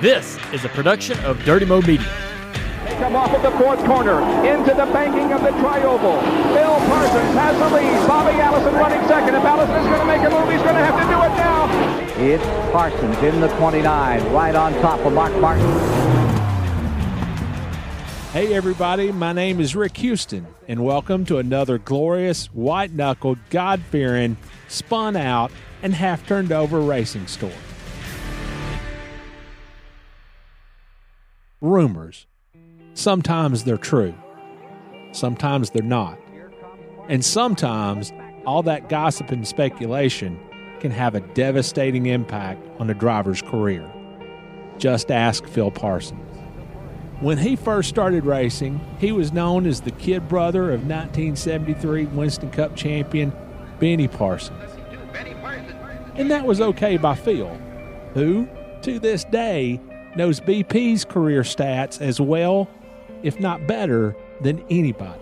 This is a production of Dirty Mo Media. They come off of the fourth corner into the banking of the trioval. Phil Parsons has the lead. Bobby Allison running second. If Allison is going to make a move, he's going to have to do it now. It's Parsons in the 29, right on top of Mark Martin. Hey, everybody, my name is Rick Houston, and welcome to another glorious, white knuckled, God fearing, spun out, and half turned over racing story. Rumors. Sometimes they're true, sometimes they're not. And sometimes all that gossip and speculation can have a devastating impact on a driver's career. Just ask Phil Parsons. When he first started racing, he was known as the kid brother of 1973 Winston Cup champion Benny Parsons. And that was okay by Phil, who, to this day, knows BP's career stats as well, if not better, than anybody.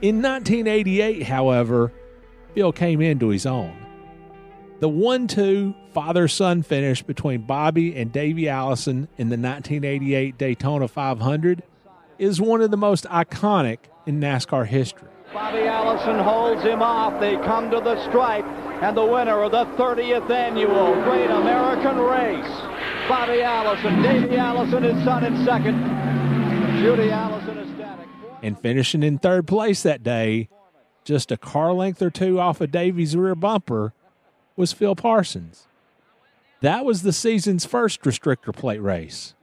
In 1988, however, Phil came into his own. The 1 2 father son finish between Bobby and Davey Allison in the 1988 Daytona 500 is one of the most iconic in NASCAR history. Bobby Allison holds him off. They come to the stripe, and the winner of the 30th annual Great American Race, Bobby Allison. Davey Allison, his son, in second. Judy Allison ecstatic. And finishing in third place that day, just a car length or two off of Davey's rear bumper, was Phil Parsons. That was the season's first restrictor plate race.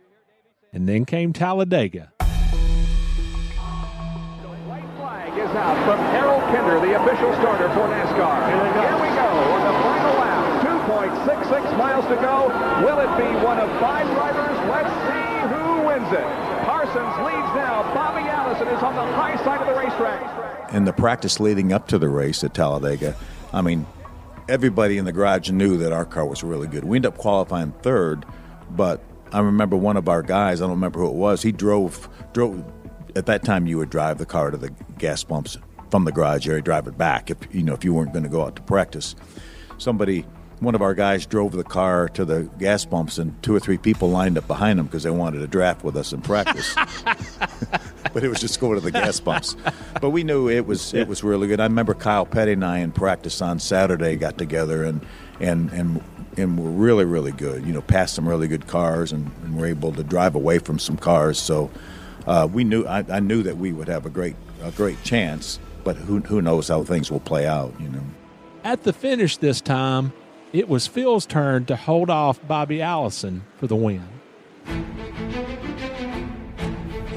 And then came Talladega. White flag is out from Harold Kinder, the official starter for NASCAR. Here we go 1.66 miles to go. Will it be one of five drivers? Let's see who wins it. Parsons leads now. Bobby Allison is on the high side of the racetrack. In the practice leading up to the race at Talladega, I mean, everybody in the garage knew that our car was really good. We ended up qualifying third, but I remember one of our guys, I don't remember who it was, he drove drove at that time you would drive the car to the gas pumps from the garage area, drive it back if you know if you weren't going to go out to practice. Somebody one of our guys drove the car to the gas pumps and two or three people lined up behind him because they wanted to draft with us in practice. but it was just going to the gas pumps. But we knew it was it was really good. I remember Kyle Petty and I in practice on Saturday got together and and and and were really really good. You know, passed some really good cars and, and were able to drive away from some cars. So uh, we knew I, I knew that we would have a great a great chance. But who who knows how things will play out? You know. At the finish this time, it was Phil's turn to hold off Bobby Allison for the win.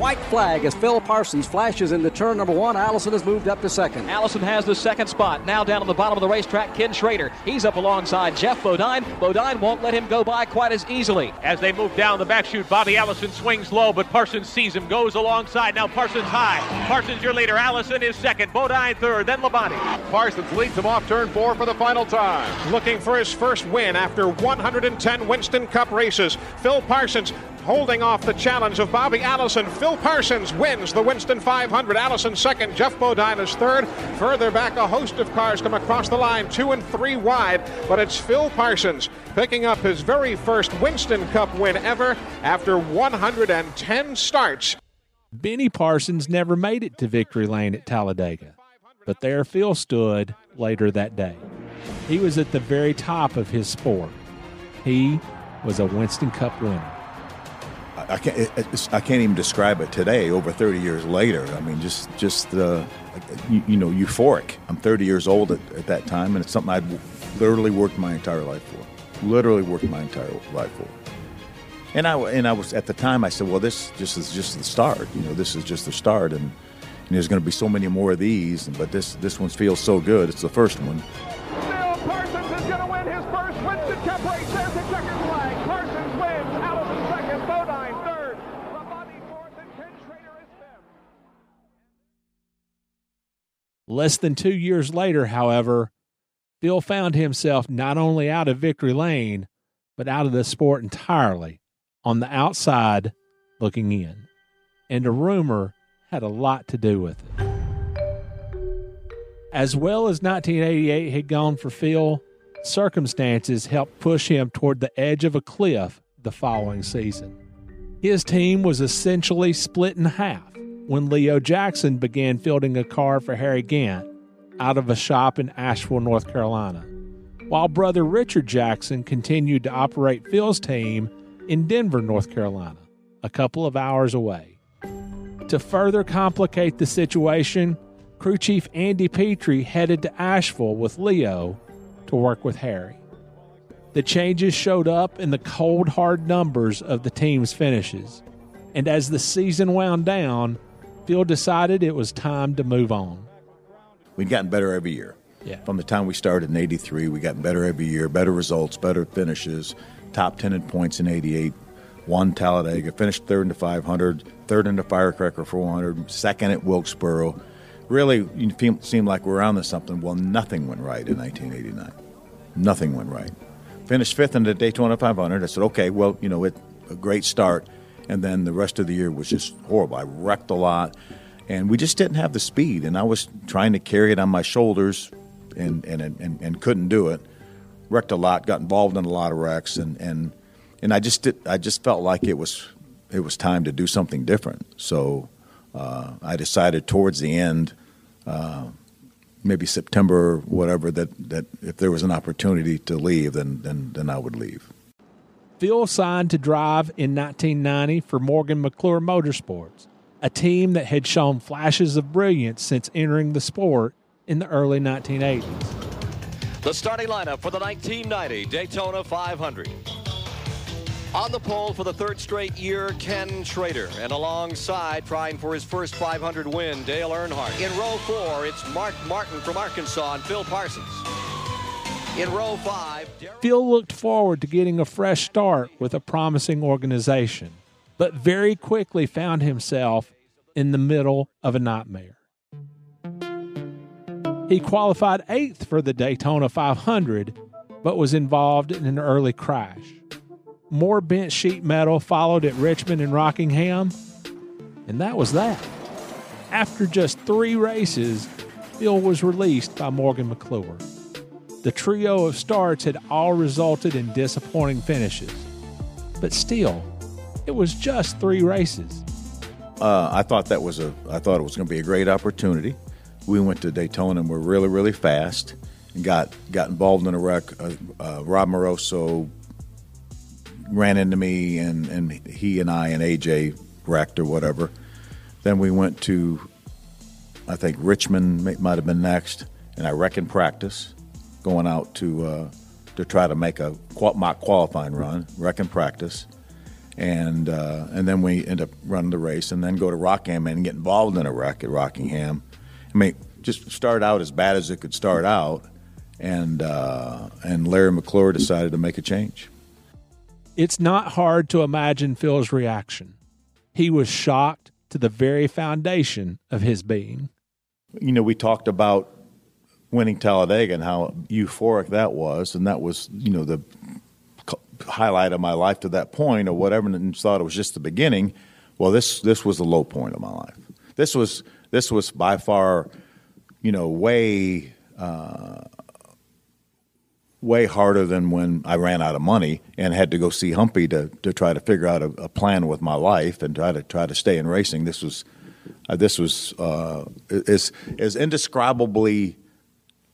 White flag as Phil Parsons flashes into turn number one. Allison has moved up to second. Allison has the second spot. Now down on the bottom of the racetrack, Ken Schrader. He's up alongside Jeff Bodine. Bodine won't let him go by quite as easily. As they move down the back chute, Bobby Allison swings low, but Parsons sees him, goes alongside. Now Parsons high. Parsons your leader. Allison is second. Bodine third. Then Labonte. Parsons leads him off turn four for the final time. Looking for his first win after 110 Winston Cup races. Phil Parsons holding off the challenge of Bobby Allison. Phil Parsons wins the Winston 500. Allison second. Jeff Bodine is third. Further back, a host of cars come across the line, two and three wide. But it's Phil Parsons picking up his very first Winston Cup win ever after 110 starts. Benny Parsons never made it to victory lane at Talladega, but there Phil stood later that day. He was at the very top of his sport. He was a Winston Cup winner. I can't. I can't even describe it today. Over 30 years later, I mean, just just uh, you, you know, euphoric. I'm 30 years old at, at that time, and it's something I'd literally worked my entire life for. Literally worked my entire life for. And I and I was at the time. I said, well, this just is just the start. You know, this is just the start, and, and there's going to be so many more of these. But this this one feels so good. It's the first one. Less than two years later, however, Phil found himself not only out of victory lane, but out of the sport entirely, on the outside looking in. And a rumor had a lot to do with it. As well as 1988 had gone for Phil, circumstances helped push him toward the edge of a cliff the following season. His team was essentially split in half when Leo Jackson began fielding a car for Harry Gant out of a shop in Asheville, North Carolina, while brother Richard Jackson continued to operate Phil's team in Denver, North Carolina, a couple of hours away. To further complicate the situation, crew chief Andy Petree headed to Asheville with Leo to work with Harry. The changes showed up in the cold, hard numbers of the team's finishes. And as the season wound down, Phil decided it was time to move on. We'd gotten better every year. Yeah. From the time we started in 83, we got better every year, better results, better finishes, top 10 in points in 88, won Talladega, finished third in the 500, third in the Firecracker 400, second at Wilkesboro. Really, you seemed like we were on to something. Well, nothing went right in 1989. Nothing went right. Finished fifth in the Daytona 500. I said, okay, well, you know, it a great start. And then the rest of the year was just horrible. I wrecked a lot, and we just didn't have the speed. And I was trying to carry it on my shoulders, and and and, and couldn't do it. Wrecked a lot, got involved in a lot of wrecks, and and and I just did, I just felt like it was it was time to do something different. So uh, I decided towards the end. Uh, maybe September, whatever, that, that if there was an opportunity to leave, then, then, then I would leave. Phil signed to drive in 1990 for Morgan McClure Motorsports, a team that had shown flashes of brilliance since entering the sport in the early 1980s. The starting lineup for the 1990 Daytona 500. On the pole for the third straight year, Ken Schrader. And alongside, trying for his first 500 win, Dale Earnhardt. In row four, it's Mark Martin from Arkansas and Phil Parsons. In row five, Phil looked forward to getting a fresh start with a promising organization, but very quickly found himself in the middle of a nightmare. He qualified eighth for the Daytona 500, but was involved in an early crash. More bent sheet metal followed at Richmond and Rockingham, and that was that. After just three races, Phil was released by Morgan McClure. The trio of starts had all resulted in disappointing finishes. But still, it was just three races. Uh, I thought that was a. I thought it was going to be a great opportunity. We went to Daytona and were really, really fast, and got got involved in a wreck. Uh, uh, Rob Moroso ran into me, and, and he and I and AJ wrecked or whatever. Then we went to, I think Richmond might have been next, and I wrecked in practice, going out to uh, to try to make a mock qualifying run, wreck and practice, and uh, and then we end up running the race, and then go to Rockingham and get involved in a wreck at Rockingham. I mean, just start out as bad as it could start out, and uh, and Larry McClure decided to make a change. It's not hard to imagine Phil's reaction. He was shocked to the very foundation of his being. You know, we talked about winning Talladega and how euphoric that was, and that was, you know, the highlight of my life to that point, or whatever, and thought it was just the beginning. Well, this this was the low point of my life. This was this was by far, you know, way uh, way harder than when I ran out of money and had to go see Humpy to, to try to figure out a, a plan with my life and try to try to stay in racing. This was uh, this was uh, as indescribably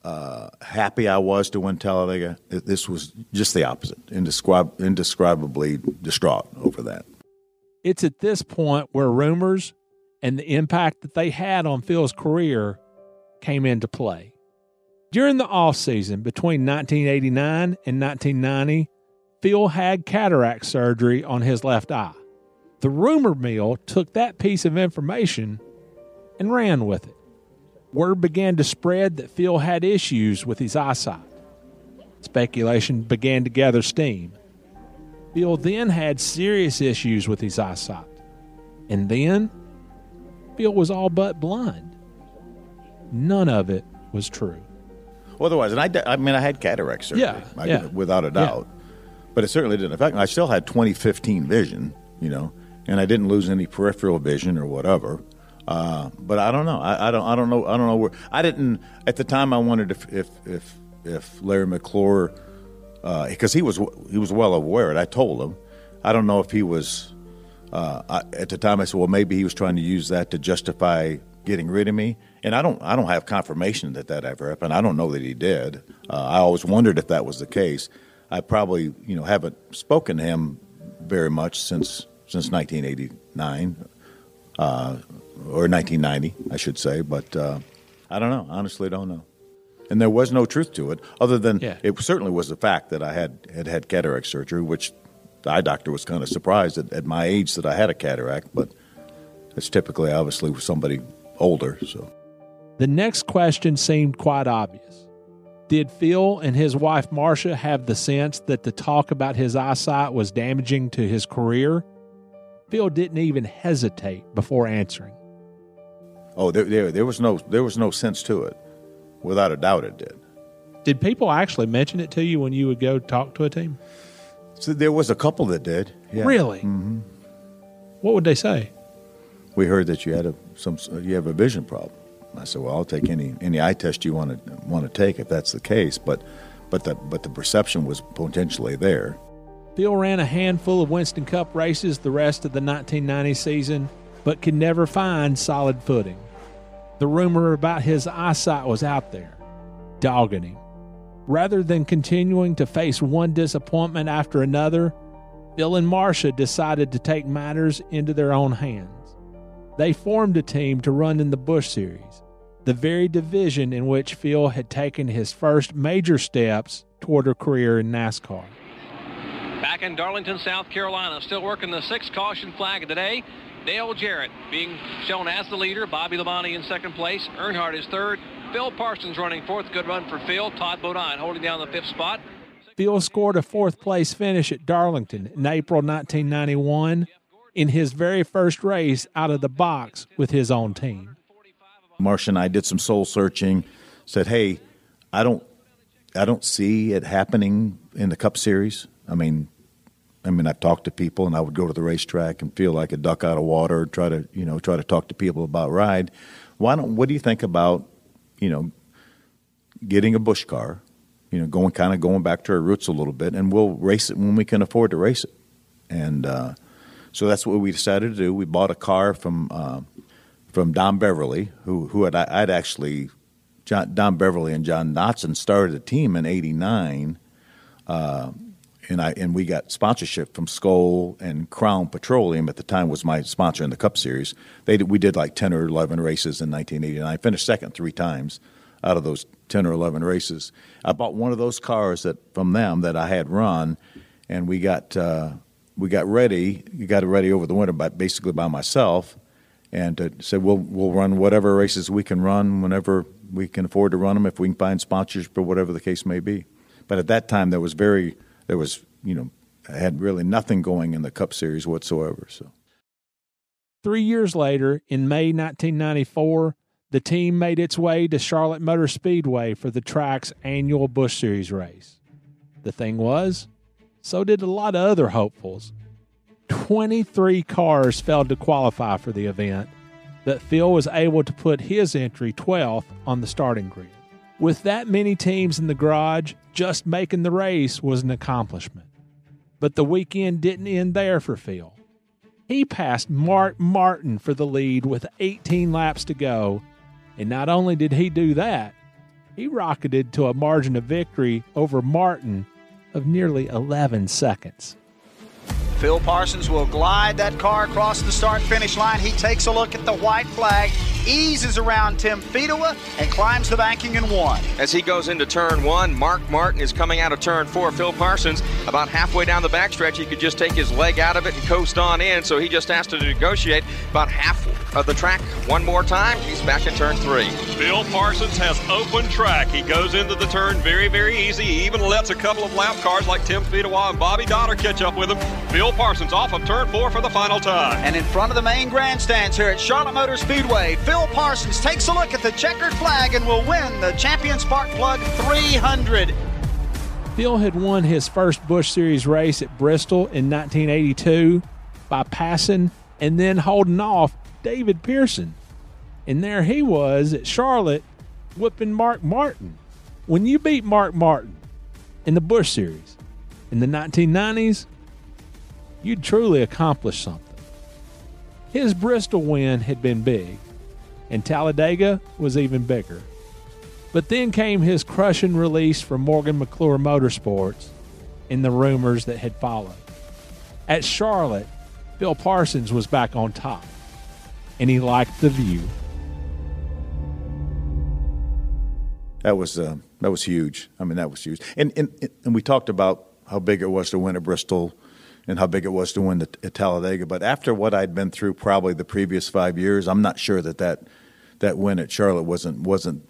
uh, happy I was to win Talladega. This was just the opposite, indescrib- indescribably distraught over that. It's at this point where rumors and the impact that they had on Phil's career came into play. During the off season between 1989 and 1990, Phil had cataract surgery on his left eye. The rumor mill took that piece of information and ran with it. Word began to spread that Phil had issues with his eyesight. Speculation began to gather steam. Phil then had serious issues with his eyesight. And then, Phil was all but blind. None of it was true. Otherwise, and I, I mean, I had cataract surgery, yeah, I, yeah. without a doubt. Yeah. But it certainly didn't affect me. I still had 2015 vision, you know, and I didn't lose any peripheral vision or whatever. Uh, but I don't know. I, I, don't. I don't know. I don't know where. I didn't at the time. I wondered if if if, if Larry McClure, because uh, he was he was well aware. And I told him. I don't know if he was. Uh, I, at the time, I said, well, maybe he was trying to use that to justify getting rid of me. And I don't, I don't have confirmation that that ever happened. I don't know that he did. Uh, I always wondered if that was the case. I probably, you know, haven't spoken to him very much since since 1989 uh, or 1990, I should say. But uh, I don't know. Honestly, don't know. And there was no truth to it, other than Yeah. it certainly was the fact that I had had, had cataract surgery, which the eye doctor was kind of surprised at, at my age that I had a cataract. But it's typically, obviously, with somebody older. So The next question seemed quite obvious. Did Phil and his wife Marcia have the sense that the talk about his eyesight was damaging to his career? Phil didn't even hesitate before answering. Oh, there, there, there was no, there was no sense to it. Without a doubt, it did. Did people actually mention it to you when you would go talk to a team? So there was a couple that did. Yeah. Really? hmm What would they say? We heard that you had a some, you have a vision problem. I said, well, I'll take any any eye test you want to want to take if that's the case. But, but the but the perception was potentially there. Phil ran a handful of Winston Cup races the rest of the 1990 season, but could never find solid footing. The rumor about his eyesight was out there, dogging him. Rather than continuing to face one disappointment after another, Phil and Marcia decided to take matters into their own hands. They formed a team to run in the Busch Series, the very division in which Phil had taken his first major steps toward a career in NASCAR. Back in Darlington, South Carolina, still working the sixth caution flag of the day. Dale Jarrett being shown as the leader. Bobby Labonte in second place. Earnhardt is third. Phil Parsons running fourth. Good run for Phil. Todd Bodine holding down the fifth spot. Phil scored a fourth place finish at Darlington in April 1991 in his very first race out of the box with his own team. Marcia and I did some soul searching. Said, hey, I don't I don't see it happening in the Cup Series. I mean, I mean, I've talked to people, and I would go to the racetrack and feel like a duck out of water. Try to, you know, try to talk to people about ride. Why don't? What do you think about, you know, getting a Busch car? You know, going kind of going back to our roots a little bit, and we'll race it when we can afford to race it. And uh, so that's what we decided to do. We bought a car from uh, from Don Beverly, who who had I'd actually John, Don Beverly and John Knotson started a team in '89, uh, and I and we got sponsorship from Skoal and Crown Petroleum at the time was my sponsor in the Cup Series. They did, we did like ten or eleven races in 1989. I Finished second three times out of those ten or eleven races. I bought one of those cars that from them that I had run, and we got uh, we got ready. Got it ready over the winter, by, basically by myself and uh, said we'll we'll run whatever races we can run whenever we can afford to run them if we can find sponsors for whatever the case may be. But at that time there was very there was you know had really nothing going in the Cup Series whatsoever. So Three years later, in May 1994, the team made its way to Charlotte Motor Speedway for the track's annual Busch Series race. The thing was, so did a lot of other hopefuls. 23 cars failed to qualify for the event, but Phil was able to put his entry 12th on the starting grid. With that many teams in the garage, just making the race was an accomplishment. But the weekend didn't end there for Phil. He passed Mark Martin for the lead with 18 laps to go, and not only did he do that, he rocketed to a margin of victory over Martin of nearly 11 seconds. Phil Parsons will glide that car across the start finish line. He takes a look at the white flag, eases around Tim Fedewa, and climbs the banking in one. As he goes into turn one, Mark Martin is coming out of turn four. Phil Parsons, about halfway down the backstretch, he could just take his leg out of it and coast on in, so he just has to negotiate about half of the track one more time. He's back in turn three. Phil Parsons has open track. He goes into the turn very, very easy. He even lets a couple of lap cars like Tim Fedewa and Bobby Dotter catch up with him. Phil Parsons off of turn four for the final time. And in front of the main grandstands here at Charlotte Motor Speedway, Phil Parsons takes a look at the checkered flag and will win the Champion Spark Plug 300. Phil had won his first Busch Series race at Bristol in 1982 by passing and then holding off David Pearson. And there he was at Charlotte whipping Mark Martin. When you beat Mark Martin in the Busch Series in the 1990s, you'd truly accomplished something. His Bristol win had been big, and Talladega was even bigger. But then came his crushing release from Morgan McClure Motorsports and the rumors that had followed. At Charlotte, Phil Parsons was back on top, and he liked the view. That was uh, that was huge. I mean, that was huge. And, and and we talked about how big it was to win at Bristol, and how big it was to win at Talladega. But after what I'd been through, probably the previous five years, I'm not sure that that, that win at Charlotte wasn't wasn't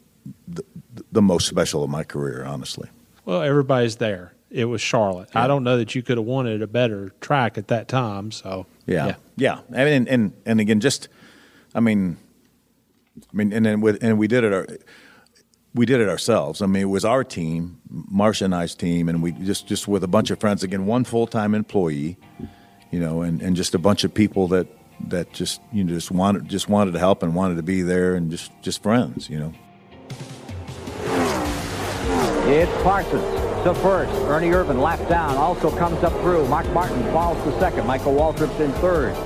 the, the most special of my career, honestly. Well, everybody's there. It was Charlotte. Yeah. I don't know that you could have wanted a better track at that time. So yeah, yeah. yeah. I mean, and and again, just I mean, I mean, and then with and we did it. Our, we did it ourselves. I mean, it was our team, Marcia and I's team, and we just just with a bunch of friends. Again, one full time employee, you know, and, and just a bunch of people that that just you know just wanted just wanted to help and wanted to be there, and just just friends, you know. It's Parsons to first. Ernie Irvan lap down, also comes up through. Mark Martin falls to second. Michael Waltrip's in third.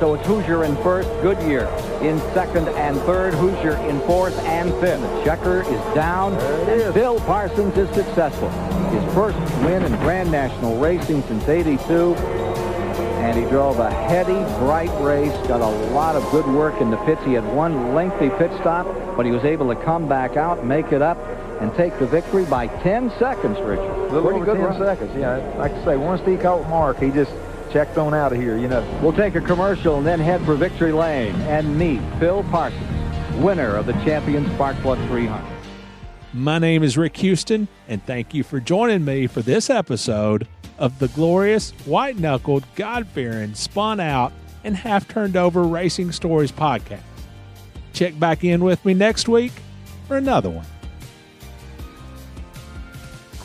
So it's Hoosier in first, Goodyear in second and third, Hoosier in fourth and fifth. Checker is down, and Phil Parsons is successful. His first win in Grand National Racing since 82. And he drove a heady, bright race, got a lot of good work in the pits. He had one lengthy pit stop, but he was able to come back out, make it up, and take the victory by 10 seconds, Richard. A little Pretty over good 10 run. seconds, yeah. Like I say, once he caught Mark, he just checked on out of here, you know. We'll take a commercial and then head for Victory Lane and meet Phil Parsons, winner of the Champion Spark Plug 300. My name is Rick Houston, and thank you for joining me for this episode of the glorious, white knuckled, God fearing, spun out, and half turned over Racing Stories podcast. Check back in with me next week for another one.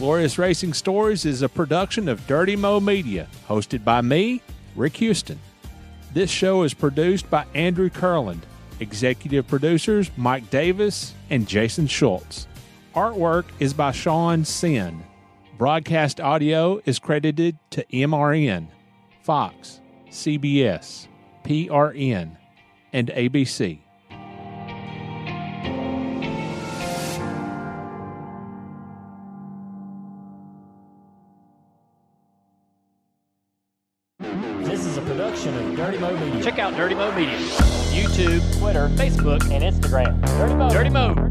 Glorious Racing Stories is a production of Dirty Mo Media, hosted by me, Rick Houston. This show is produced by Andrew Kurland, executive producers Mike Davis and Jason Schultz. Artwork is by Sean Sin. Broadcast audio is credited to MRN, Fox, CBS, PRN, and ABC. Facebook, and Instagram. Dirty Mo. Dirty Mo.